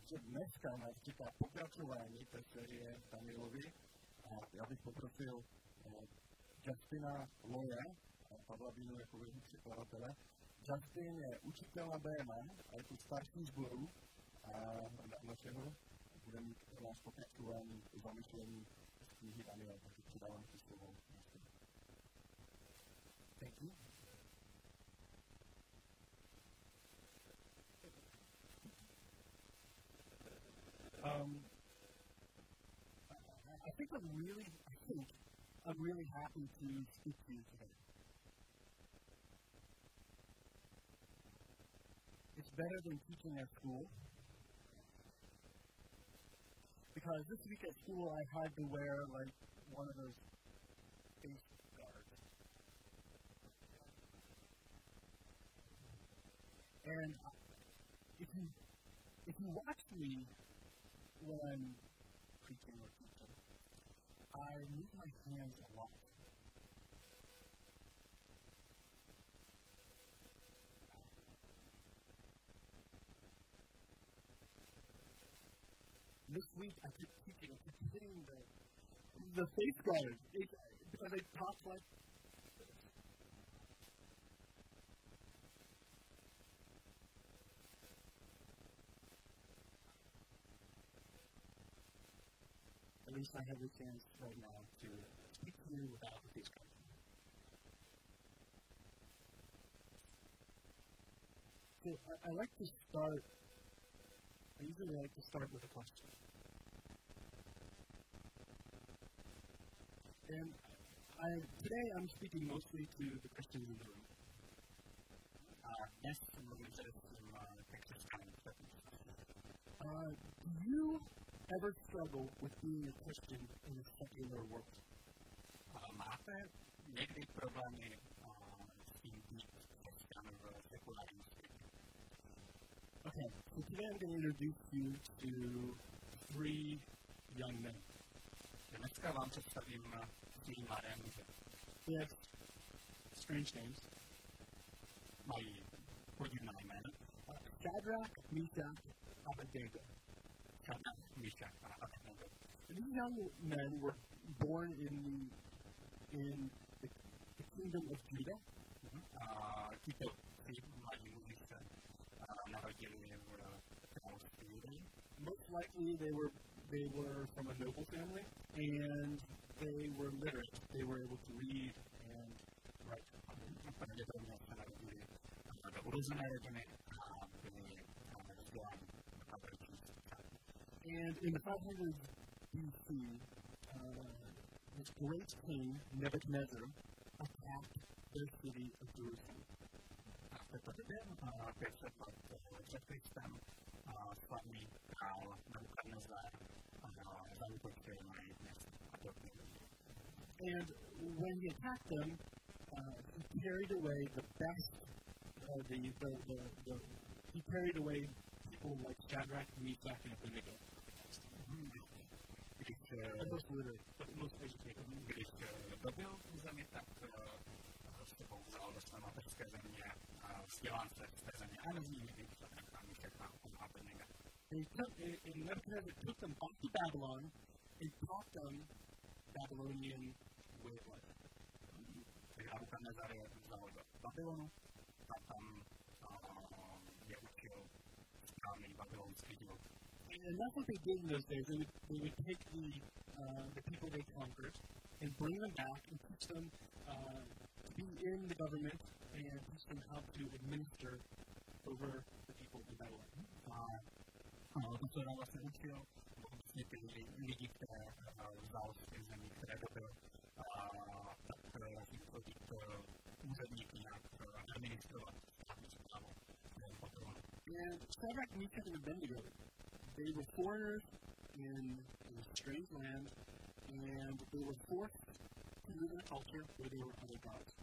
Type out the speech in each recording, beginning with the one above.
Takže dneska nás čeká pokračování té série Danilovi a já bych poprosil Justina Loya, Pavla Bínu jako vedení překladatele. Justin je učitel na BMA a je tu starší zboru a našeho bude mít náš pokračování zamyšlení z knihy Daniel, takže předávám ti slovo. Um, I think I'm really, I think I'm really happy to speak to you today. It's better than teaching at school. Because this week at school I had to wear like one of those face guards. And if you if you watch me when I'm preaching or teaching, I move my hands a lot. This week I keep teaching, I keep hitting the, the face guard because they talk like least I have the chance right now to speak to you without. So I, I like to start, I usually like to start with a question. And I, today I'm speaking mostly to the Christians in the room. Yes, uh, do you ever struggle with being a Christian in a secular world? Máte někdy problémy s tím být křesťanem v sekulárním světě? Okay, so today I'm going to introduce you to three young men. Dneska vám představím tři mladé muže. They have strange names. Mají podivná jména. Uh, Shadrach, Meshach, Abednego. Meshach Abednego. These young men were born in the in the, the kingdom of Judah. A tito tři mladí muži se narodili v království Judy. Most likely they were they were from a noble family and they were literate. They were able to read and write. And in the 500s BC, uh, this great king Nebuchadnezzar attacked the city of Jerusalem. 500 před Kristem, slavný král Nebukadnezar zaútočil na její město a dobil And when he attacked them, uh, he carried away the best, uh, the, the, the, the, he carried away people like Shadrach, Meshach, and Abednego. Tak Abednego. And he took, and Nebuchadnezzar took them back to Babylon and taught them Babylonian way of life. Vzal do Babylonu a tam je. And that's what they did in those days. They would, they would take the, uh, the people they conquered and bring them back and teach them uh, to be in the government and teach them how to administer over the people in Babylon. A to, co nám vlastně učil, vlastně ty lidi, které vzal z těch zemí, které dobil, tak vlastně chodit úředníky nějak administrovat státní zprávu Babylonu. And Shadrach, Meshach, and Abednego, they were foreigners in, a strange land, and they were forced to live in a culture where there were other gods.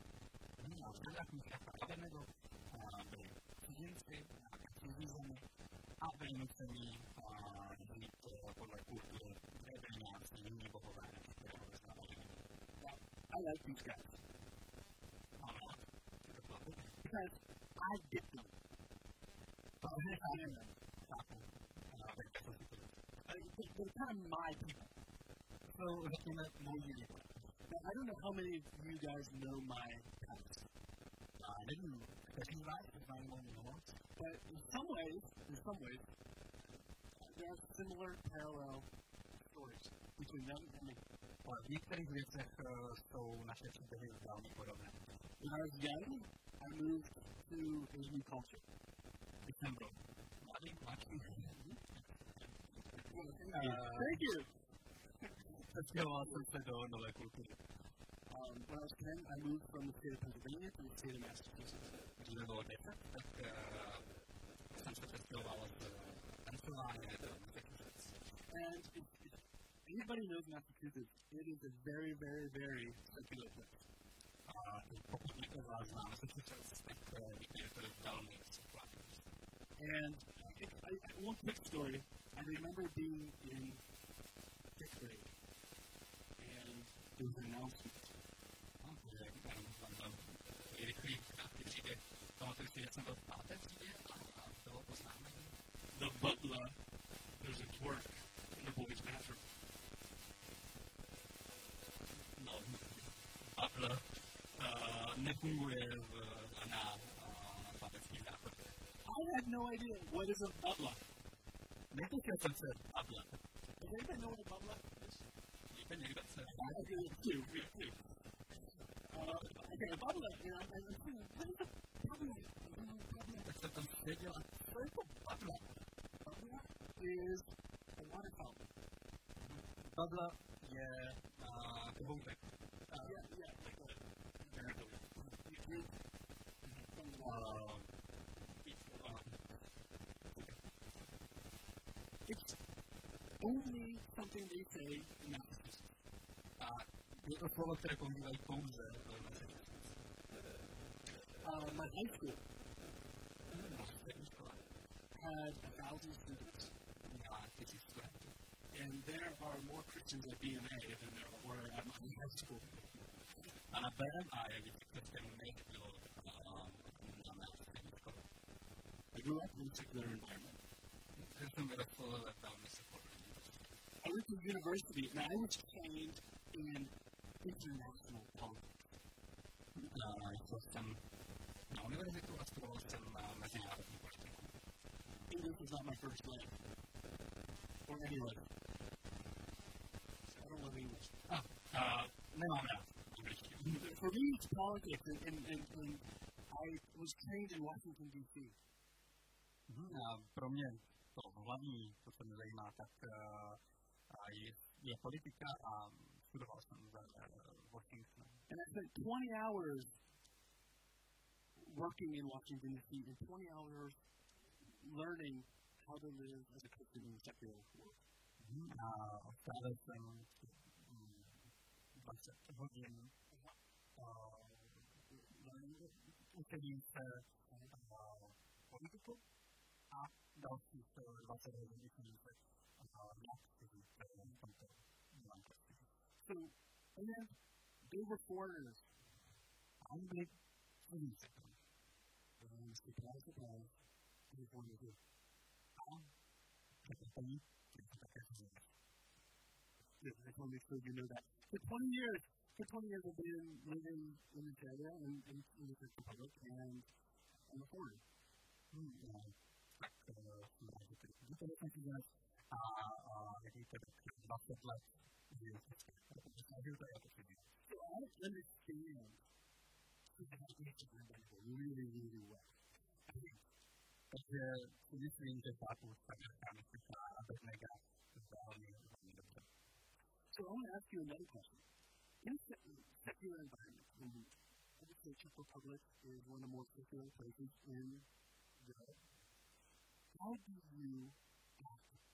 I like these guys chlapy. because I get them. Protože chápeme, chápu, teď kind of my people. So řekněme moji lidi. Now, I don't know how many of you guys know my past. I didn't kteří z vás zajímalo mnoho. But in some ways, in some ways, there are similar parallel stories between them and me. V některých věcech uh, jsou naše příběhy velmi podobné. When I was young, I moved to a new culture. December. Mladý, mladší. Thank you. Přestěhoval jsem se do nové kultury. Um, when I was 10, I moved from the state of Pennsylvania to the state of Massachusetts. Když mi bylo 10, tak uh, jsem se přestěhoval z Pennsylvania do Massachusetts. And if, if anybody knows Massachusetts, it is a very, very, very secular place. Uh, někdo z vás zná Massachusetts, tak uh, to je velmi sekulární. And it, I, one quick story. I remember being in fifth grade, and there was an announcement. The butler, there's a twerk in the boys' bathroom. No, butler nefunguje v, na uh, chlapeckých uh, záchodech. Uh, I had no idea what is a butler. Netušil jsem se butler. Does anybody know what a butler is? Víte někdo se? I do too, me too. Uh, okay, a butler, you know, I'm thinking, what is a butler? Tak jsem tam seděl a co je to butler? Butler is a water fountain. Butler je uh, kohoutek. Uh, yeah, yeah, like. You drink from the water. Uh, only something they say. Uh, používají pouze v Massachusetts. Uh, my high school had a thousand students. And there are more Christians at BMA than there were at my high school. A je víc křesťanů než bylo na mé střední škole. I grew up in a secular environment. vyrostl ve velmi sekulární I went to university and I was trained in international politics. Uh, šel jsem na univerzitu a studoval jsem mezinárodní politiku. English was not my first language. Or any language. I don't love English. Oh, uh, nemám rád angličtinu. For me, it's politics, and, and, and, and I was trained in Washington, D.C. Mm-hmm. A pro mě to hlavní, co se mi zajímá, tak uh, je, je politika a studoval jsem v uh, Washingtonu. And I spent 20 hours working in Washington, D.C., and 20 hours learning how to live as a Christian in the secular world. Mm-hmm. Uh, strávil jsem 20 hodin učením se politiku a dalších 20 hodin učením se jak žít v tomto novém prostředí. So, and they were foreigners. I'm big cizinci. And surprise, surprise, they were foreigners. A překvapení, že to také cizinci. I just want to make sure you know that. For 20 years, for 20 years I've been living in Australia and in, in the Czech Republic, and I'm a foreigner. Hmm, yeah. Uh, a vidíte, tak 20 let žiju v České republice. Snažil to jako si So I understand really, really well. Takže si myslím, že chápu stavěrká myslická a bez mega velmi, velmi dobře. So I want to ask you another question. In secular environment, and I would say Czech Republic is one of the more secular places in Europe, how do you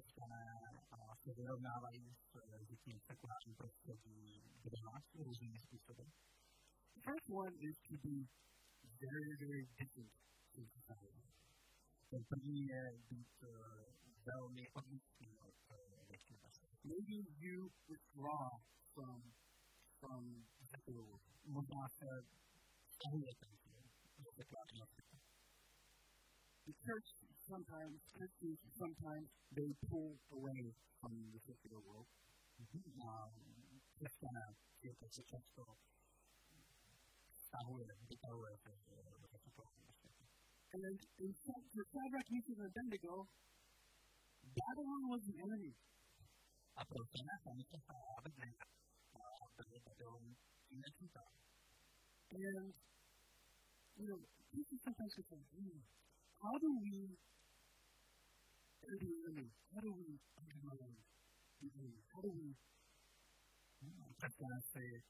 křesťané si se vyrovnávají s tím sekulárním prostředí 12 různými způsoby. The first one is to be very, very different in society. Ten první je být uh, většiny Maybe you withdraw from, from the world. Stahujete do sekulárního světa. The church sometimes, Christians sometimes, they pull away from the secular world. Křesťané, církev se často stahuje, vytahuje se do sekulárního světa. And in fact, for Shadrach, Meshach, and Abednego, Babylon was the enemy. A a. And, you know, people sometimes say, hmm, how do we do the enemy? How do we undermine the enemy? How do we křesťané si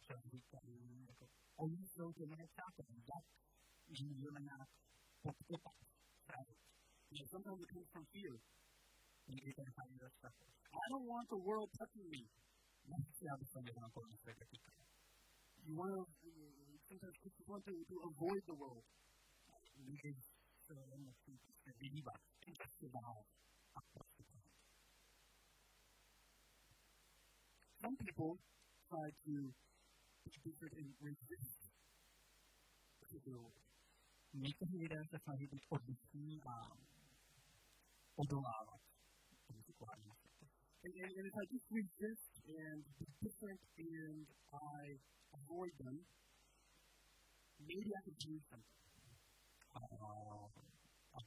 přeříkají, jako oni jsou těmi nepřáteli, jak jim budeme nějak podkopat, zpravit. You know, sometimes it comes from fear. Někdy to vychází ze strachu. I don't want the world touching me. Nechci, aby se mě na kolem světa týkalo. You want to, sometimes people want to, to avoid the world. Musí prostě vyhýbat, investigovat a Some people try to be different and resist být odlišní a odolávat tomu sekulárnímu světu. And, and, if I just resist and be different and I avoid them, maybe I can change something. A,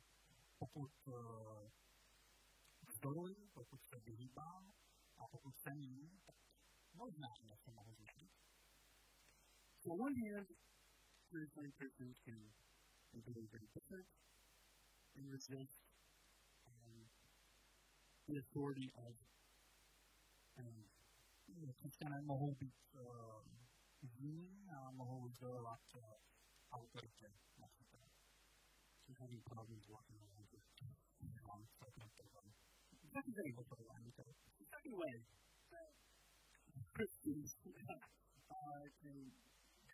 pokud uh, pokud se vyhýbám a pokud se možná něco mohu změnit. So one hand, Christian Christians can be very, different and resist um, the authority of um, křesťané mohou být uh, jiní a mohou sdělovat uh, například. so having problems walking around with Mám celkem problém. Second thing, Rozhodování to. second way, Christians uh, can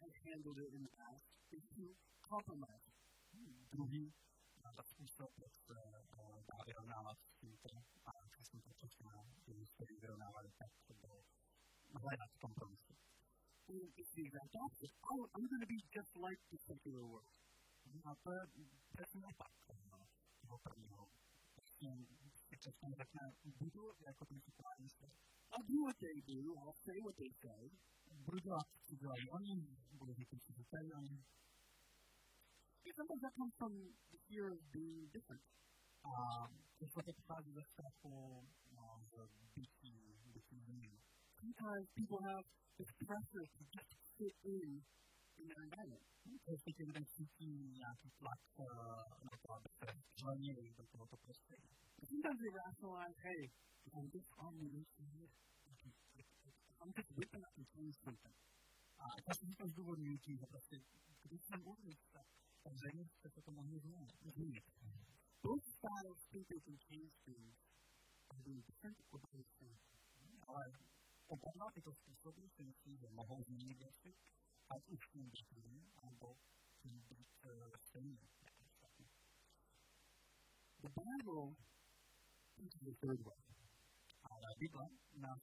have handled it in the past is to compromise. Druhý uh, způsob, jak se uh, dá vyrovnávat s tímto, a když jsem to četl na lidí, kteří vyrovnávali, tak to bylo hledat kompromisy. And it's the exact opposite. Oh, I'm going to be just like the secular world. A to je přesně opak toho prvního. Vlastně si přesně řekne, budu jako ten sekulární svět. I'll do what they do. I'll say what they say. Dělají oni, budu říkat, co říkají oni. And sometimes that comes from the fear of being different. Um, a to se pochází ze strachu z bytí, bytí jiný. Sometimes people have this pressure to just fit in in their environment. Prostě ti lidé cítí nějaký tlak na to, aby se včlenili do tohoto prostředí. And sometimes they rationalize, hey, if I'm just on the inside, I can, if I'm just with them, I can change something. A často si to zdůvodňují tím, že prostě, když jsem uvnitř, tak zřejmě se to mohlo změnit. Both styles think they can change things by being different or by the same. Ale oba dva tyto způsoby si myslí, že mohou změnit tím být stejný. The third way.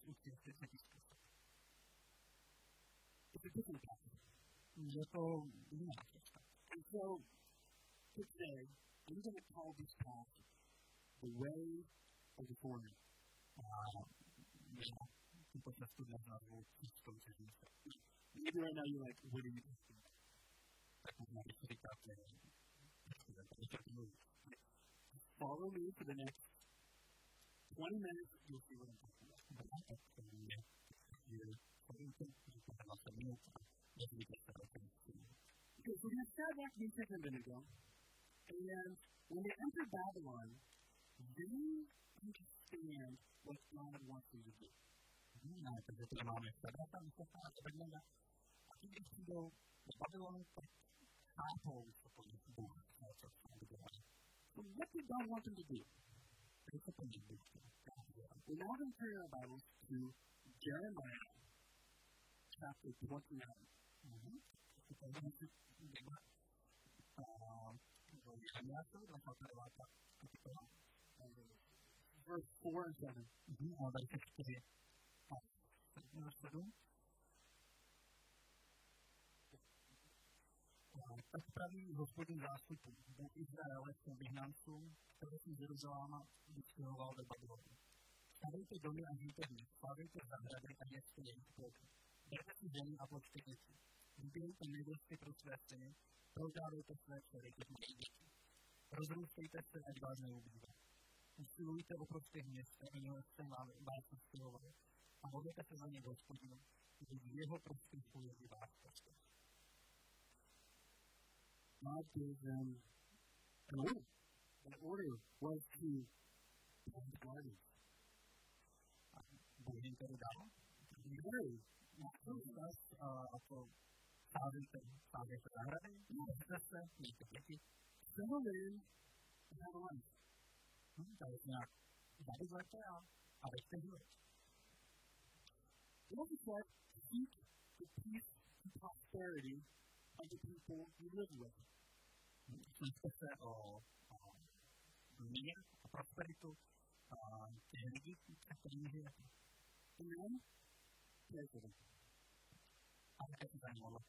Učí ještě třetí. It's a different path. Je to jiná cesta. And so, today, I'm going to call this path the way of the foreigner. A já tuto cestu dnes nazvu cestou cizince. Maybe right now you're like, what are you talking about? Tak možná bych si říkal, že o čem mluvíš. Follow me for the next 20 minutes, you'll see what I'm talking about. To je, že povím, že to je vlastně minut a dozvíte se o tom. Okay, so we have Shadrach, Meshach, and Abednego, and when they enter Babylon, they understand what God wants them to do. No, takže to máme Shadracha, Mesacha a Abednego. A když přijdou do Babylonu, tak chápou, co to je Bůh, co to je Bůh. So what did God want them to do? To Bůh? now then turn our Bibles to Jeremiah chapter 29. Mm-hmm. verse 4 and 7. Mm-hmm. Tak praví hospodin zástupů, Bůh Izraele svým vyhnancům, které si z Jeruzaléma vystěhoval do Babylonu. Stavejte domy a žijte v nich, slavejte zahrady a jedzte jejich plody. Berte si ženy a počty děti. Vybírejte nevěsty pro své syny, prožádejte své dcery, když mají děti. Rozrůstejte se, ať vás neubývá. Usilujte o prospěch města, a jeho se vás ustilovat a modlete se za ně hospodinu, když v jeho prospěchu je váš prospěch. God gave them an order. That order was to plant gardens. Bůh jim tedy dal vývoj. Nás jako sázíte, sázíte zahrady, můžete se, mějte děti. Similarly, have a life. Hm, to je nějak zabydlete a, a veďte život. Also said, seek the peace and prosperity of the people you live with. Snažte se o, o mír a prosperitu těch lidí, se kterými žijete. Amen? President. I have to all of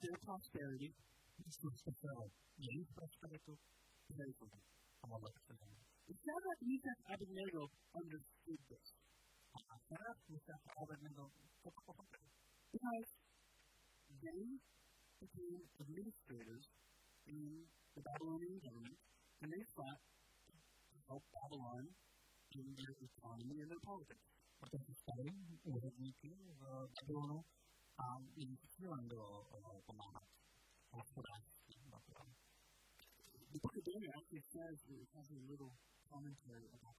their prosperity. Them. All of them. It's not that Meshach Abednego understood this. Because they became administrators in the Babylonian government, and they sought to help Babylon in their economy and their politics. Porque stali úředníky v Babylonu a investovali do pomáhat hospodářství Babylonu. The book of Daniel actually says it has a little commentary about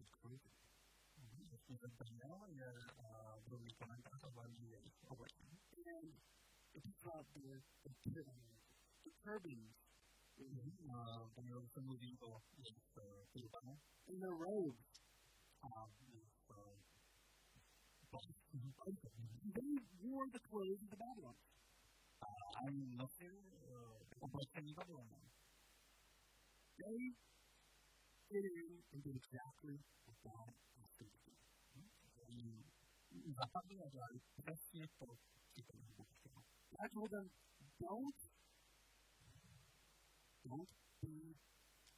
o jejich oblečení. And the, robes. They wore the clothes of the Babylonians. Uh, uh, a oni nosili oblečení Babylonu. They fit in and did exactly what God asked them to do. Zapadli a dělali přesně to, co Bůh chtěl. God told them, don't don't be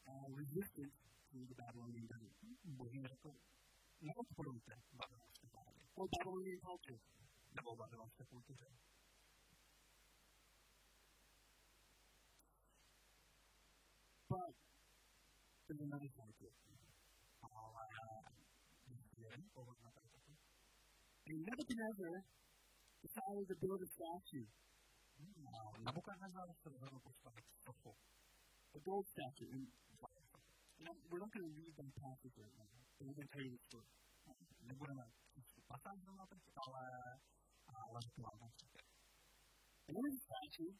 uh, resistant to the Babylonian government. Bohem řekl, neodporujte babylonské vládě. Or Babylonian culture. Nebo babylonské kultuře. But there's another side to to And Nebuchadnezzar to build a statue. A gold statue. And we're not going to read that passage right now, but we're going to tell you the story. And is a statue,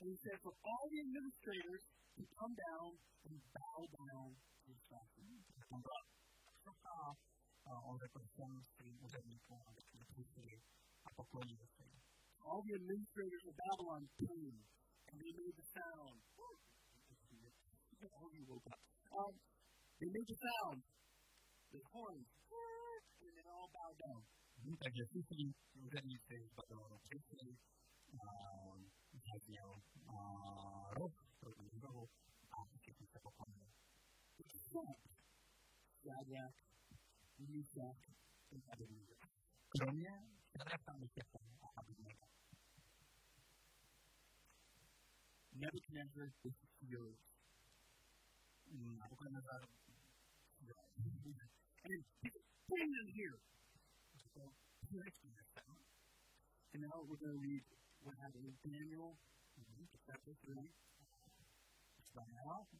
and he said, for all the administrators to come down and bow down to the statue. On řekl všem svým úředníkům, aby se připustili a poklonili se jim. All the administrators of Babylon came, and they made the sound. all you woke up. Um, they made the sound, the horns, and they all bowed down. Takže všichni úředníci Babylonu přišli, zazněl roh, první rohu a všichni se poklonili accept Shadrach, Meshach, and Abednego. Sonia, Shadrach, Meshach, and Abednego. Nebuchadnezzar is. Nebuchadnezzar And here. So, and now we're going to read what happened in Daniel, chapter 3. By now,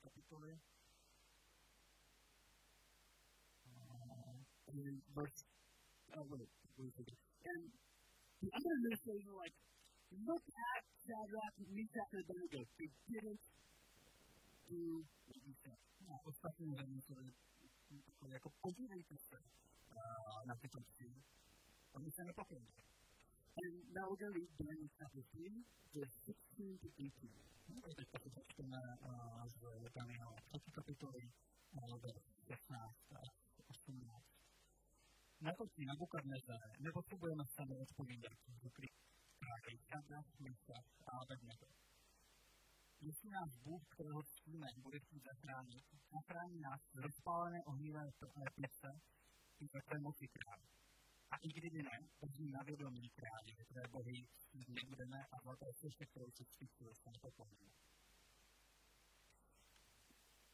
chapter 3. in verse wait, And the other administrators were like, look at Shadrach, Meshach, and Abednego. They didn't do what you said. Yeah, it was something that you sort of jako And now we're going to read Daniel chapter 3, verse 16 to 18. To jest taka zaczyna z Daniela, trzeci kapitoli, vers 16, 18. Nakosti na Bukadnezare nepotřebujeme sami odpovídat, že dobrý právě čada, místa a abednego. Jestli nás Bůh, kterého ctíme, bude chtít zachránit, zachrání nás rozpálené ohnivé topné pěce i topné moci krávy. A i kdyby ne, to drží na vědomí krávy, které bohy nebudeme a zlaté sještě, kterou si ctíme, se nepokloníme.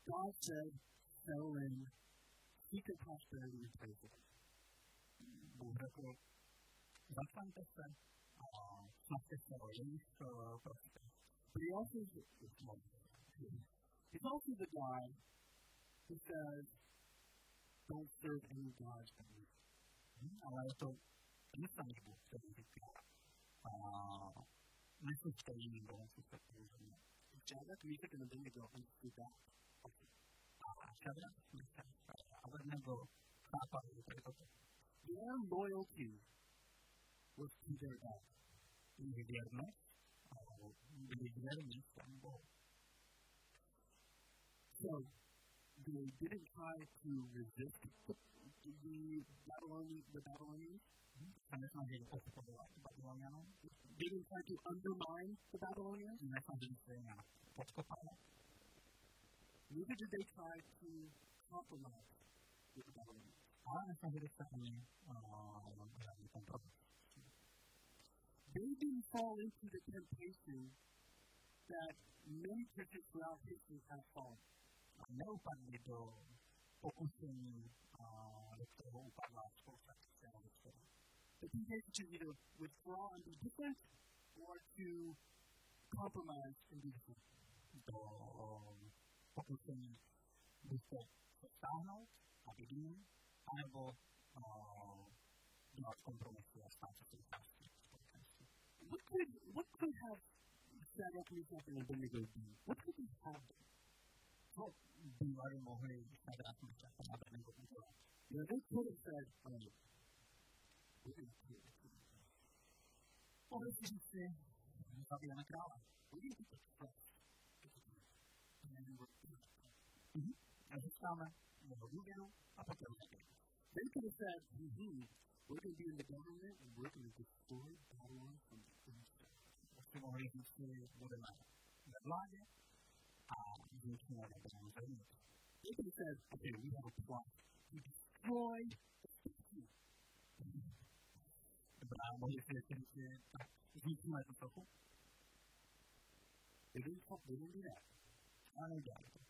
God said, fell in, seek a prosperity and pray for it. Bůh řekl, zastaňte se a snažte se o jejich prosper. But he also he's also the guy who says, don't serve any gods but me. Ale je to ten samý Bůh, který říká, neslyšte jiným bohem, co se použije. Shadrach, Meshach, and Their loyalty was to their God. Věrní svému Bohu. So, they didn't try to resist the, the, Babylonians, the Babylonians. They didn't try to undermine the Babylonians. Neither did they try to compromise with the Babylonians. They didn't fall into the temptation that many churches throughout history have fallen. Spousta uh, křesťanů The temptation to either withdraw and be different or to compromise and be different. Do a být jiný, anebo dělat kompromisy a stát se what could what could have Shadrach, Meshach, and Abednego do? What could have done? Well, bývali mohli Shadrach, Meshach a Abednego udělat. You know, they could have said, um, the zabijeme krále. We're get the trust. And then we're going to A získáme jeho důvěru a potom They could have said, mm-hmm, we're going to be in the government and we're going to destroy Babylon from the inside. Prostě mohli říct si, budeme ve vládě a zničíme Babylon zevnitř. They could have said, okay, we have a plot to destroy the. Dobrá, mohli si říct, že tak zničíme tu sochu. They didn't, they didn't do that. Neudělali to.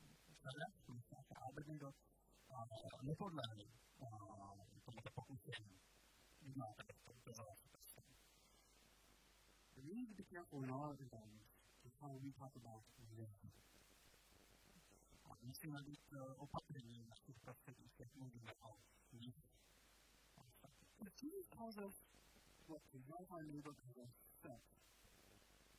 a Sada, a Bendigo, nepodlehli tomuto pokušení. Znáte to, to je We need to be careful in all our environments with how we talk about religion. A musíme být opatrní v našich prostředích, jak mluvíme o nich. But Jesus calls us what to love our neighbor as ourselves.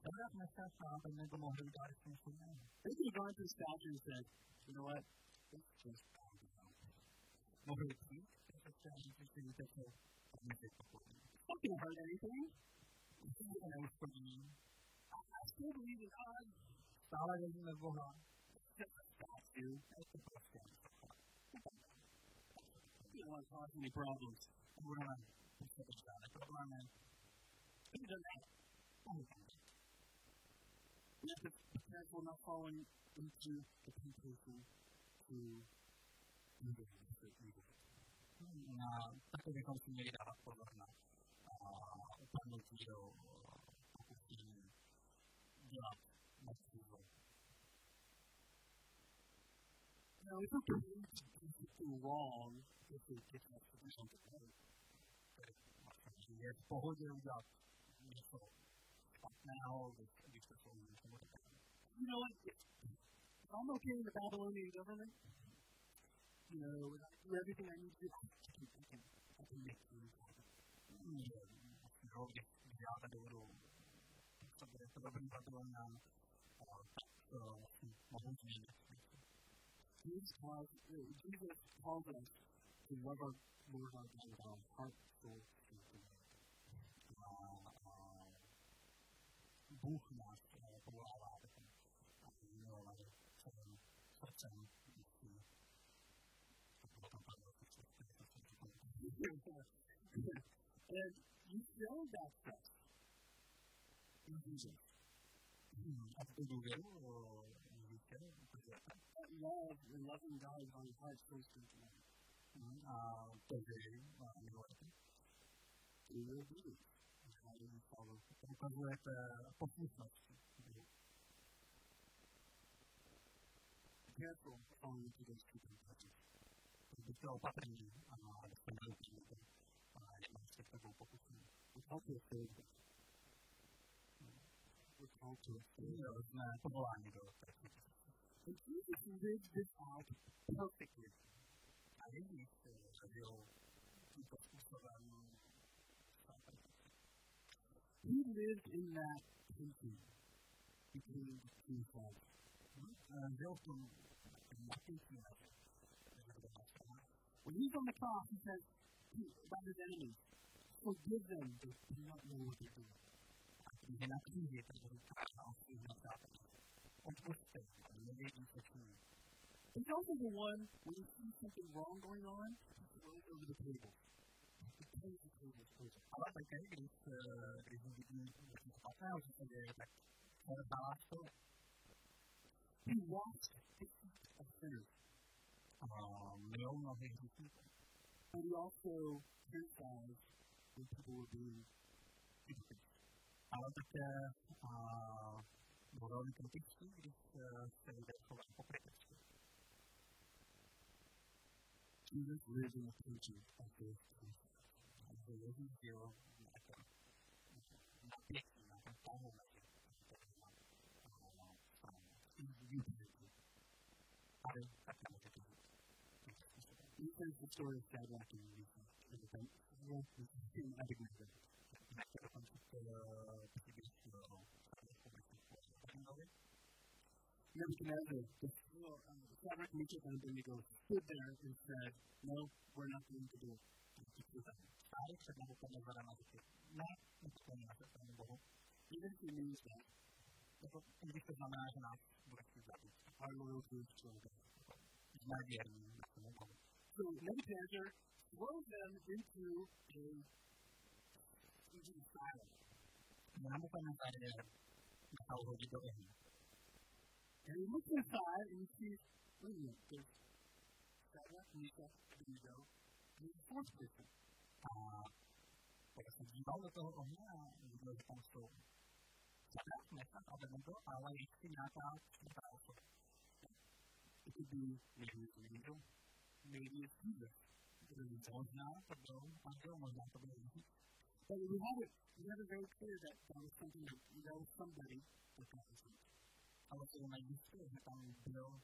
and Abednego could have done something else. Shadrach, Meshach a Abednego mohli udělat něco jiného. They could have gone to the statue and said, you know what, let's just to Not going to hurt anything. to neusplní. I still believe in God. Ve Boha. Just a statue. Je to prostě You don't want to cause any problems. We have to be careful not falling into the temptation to evil, to evil. Na tato bychom si měli dávat pozor na upadnutí do pokušení dělat moc No, it's okay to do wrong if it gets us to do something right. Je jsou něčemu You know what? I'm okay in the Babylonian government. You know, I do everything I need to do. I can, I can make things happen. Jo, když já tady budu co bude to dobrý Babylona, tak mohu změnit. Jesus calls, Jesus calls us to love our Lord our God with our heart, soul, si And you show that stuff in Jesus. A ty důvěru víte, that love and loving God on your heart a to. You you? Ukazujete poslušnost. Careful falling into those two temptations. Buďte opatrní a abyste neupřímete jednou z těchto dvou pokusů. We're called to a third one. We're called to a third one. Jsme povoláni do třetí. And Jesus lived this out perfectly. A Ježíš žil tímto způsobem He lived in that tension between two sides. When he's on the cross, he says, about his enemies. Forgive them, they do not know what they're doing. Když je na kříži, tak říká o svých nepřátelích. Odpusťte, aby nevědí, co činí. He's also the one, when you see something wrong going on, he throws over the table. He turns the table towards it. Ale také, když, když vidí něco špatného, co se děje, tak se dává stůl. He washed the feet of sinners. Um, myl nohy hříšníků. But he also criticized when people were being hypocrites. Ale také byl velmi kritický, když se lidé chovali pokrytecky. Jesus lives in the future of this Má Ale také může to říct. He says the story of Shadrach and Meshach is a in Abednego. Nechtěl dokončit příběh Nebuchadnezzar, the Shadrach, Meshach, and Abednego stood there and said, No, we're not going to do it. Se tomu Bohu. Even if he means that, to. Our loyalty is to našemu Bohu. So Nebuchadnezzar throws them into a into the fire. Nebuchadnezzar je nechal hodit do ohně. And he looks inside and he sees, wait a minute, there's Shadrach, Meshach, Abednego, and there's a fourth person. A tak se díval do toho ohně a viděl, že tam jsou Shadrach, Meshach, Abednego, ale ještě nějaká čtvrtá osoba. It could be maybe it's an angel, maybe it's Jesus. Možná to byl angel, možná to byl Ježíš. But we have it, we have it very clear that that was something that, that was somebody that God was with. Ale to najbližší, že tam byl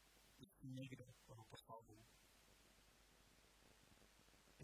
někdo, koho poslal Bůh.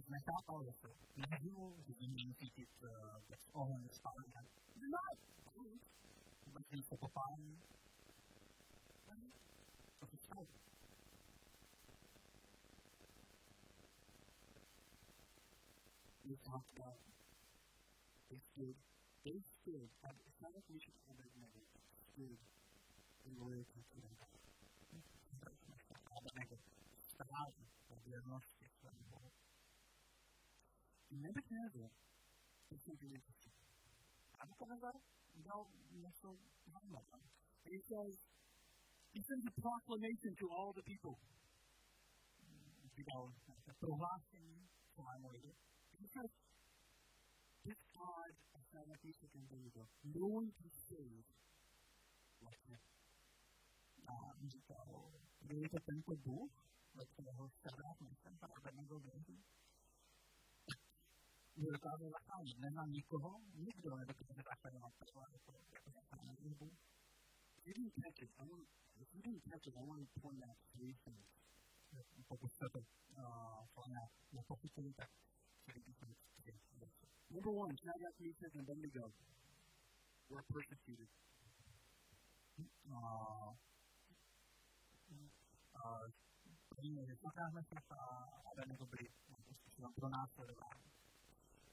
there. Nebuchadnezzar zahrál, ať je tady vytáhnou. Že nechápal, že se neživu, že by měl cítit bez ohledu spálení. No, vůbec nic pokopání. To se stalo. We talked about they stood, they stood, it's not like we should hold it never, stood in loyalty to them. Stali od věrnosti svému Bohu. Nebuchadnezzar je something interesting. Nebuchadnezzar udělal něco zajímavé. He says, he sends a proclamation to all the people. Vydal prohlášení celému lidu. He says, this God of Salvation and David, no one can save like him. Ah, a říkal, byli to tento Bůh, ve kterého Sadák, Mesem a Abednego nedokázal zachránit. Nemá nikoho, nikdo nedokáže zachránit takhle, jako, jako zachránit Bůh. If you didn't catch I want, if you I want to point out three things. Jste to uh, nepochopili, tak chtěli bychom Number one, Shadrach, Meshach, and Abednego were persecuted. Uh, uh,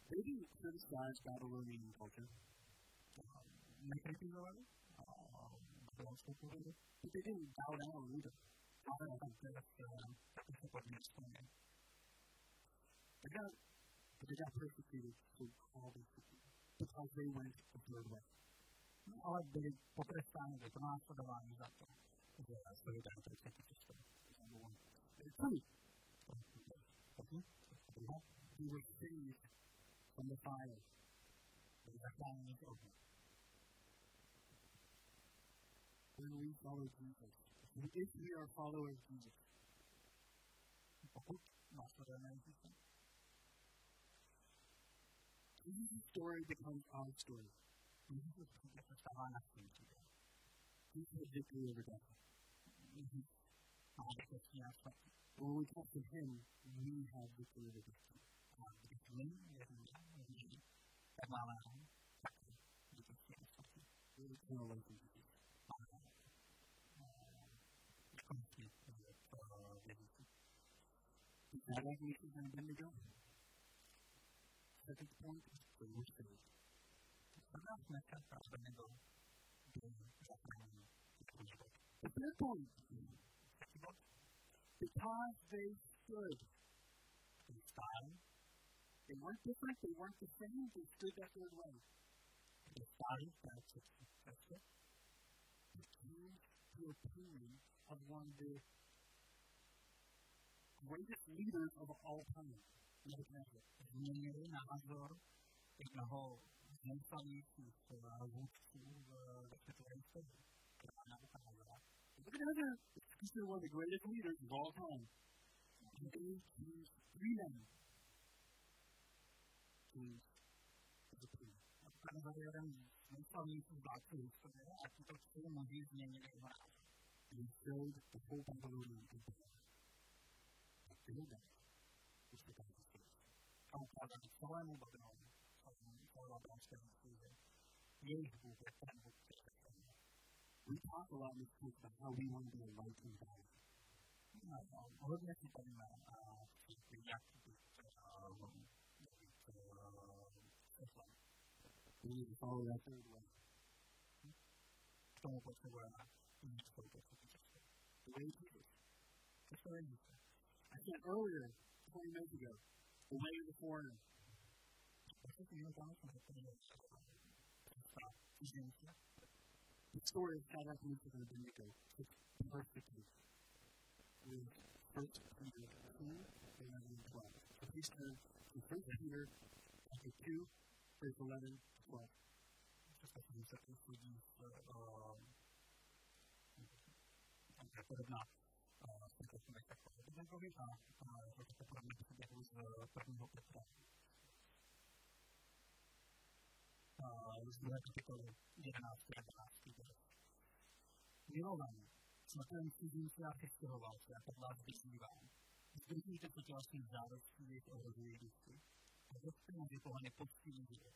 they didn't criticize Babylonian culture. Nekritizovali, but they didn't bow down either. They got but they got persecuted so called because they went the third way. Ale byli potrestáni, byli pronásledováni za to, že se vydali před třetí cestou. Two. He was saved from the fire. Zachráněni z ohně. When we follow Jesus, if we are followers of Jesus, Jesus' story becomes our story. Jesus se stává naším příběhem. Jesus has victory over death. Jesus vítězství nad smrtí. When we trust in Him, we have victory over death. A když my věříme v něj, the I point is because they stood in silence they weren't different, they weren't the same, they stood that third way. The style, that's it. That's it. It came to opinion of one of the greatest leaders of all time. Krána Buchanazara. Nebuchadnezzar is considered one of the greatest leaders of all time. And they three men to the king. Buchanazar je jeden z nejslavnějších vládců historie a tito tři muži změnili jeho názor. They filled the whole Babylonian empire. They did that. Just because. Jejich Bůh je ten Bůh, We talk a lot in this book about how we want to be a light in the valley. Hodně si We need to follow that third way. K tomu potřebujeme jít touto cestou. The way of Jesus. Cesta Ježíše. I said earlier, 20 minutes ago, the way of the foreigner. The story of Shadrach, Meshach, and Abednego fits perfectly with 1 Peter 2, 11, and 12. So please turn to 1 Peter chapter 2, verse 11 světle, představím se, který chodí v podobná Milovaní, svatém cizinci a přestěhovalce, jako vás vyzývám, zdržíte se tělesných závostí jejich ohrožují duši. A zostřenou vychovaný poctivý život,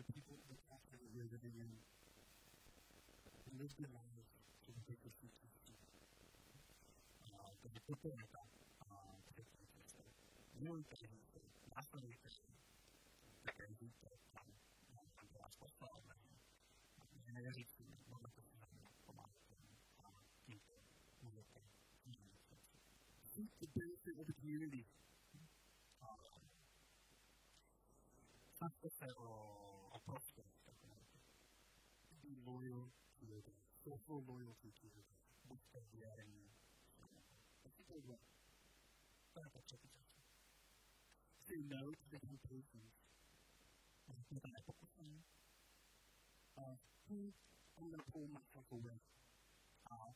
the people of the culture that you're living in. Live your life to the purpose of jadi itu mereka Muy inteligente, más inteligente, inteligente, las cosas, en el ritmo, no lo que se llama, como quinto, no lo que Seek the of the community. Tanto pero opuesto, Be loyal to your dad. Social loyalty to your dad. busca guiar en Say what? para check it out. Say no to the temptations. Nak fokus ni, Uh, who I'm going to pull myself away.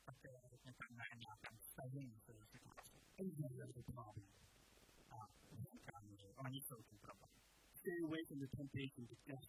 pakai tentang lain yang akan sayang ke situasi. And that's the problem. Bukan orang itu itu problem. Stay away from the temptation to just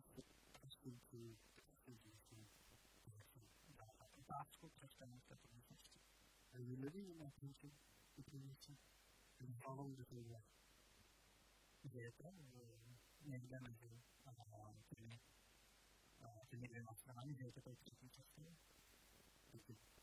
When we trusted to trusted Jesus. Takut terus dan terus. Are you living in that tension between the two? Are you following the same way? Jadi yang dan itu ini ini dengan sekarang jadi kita itu Thank you.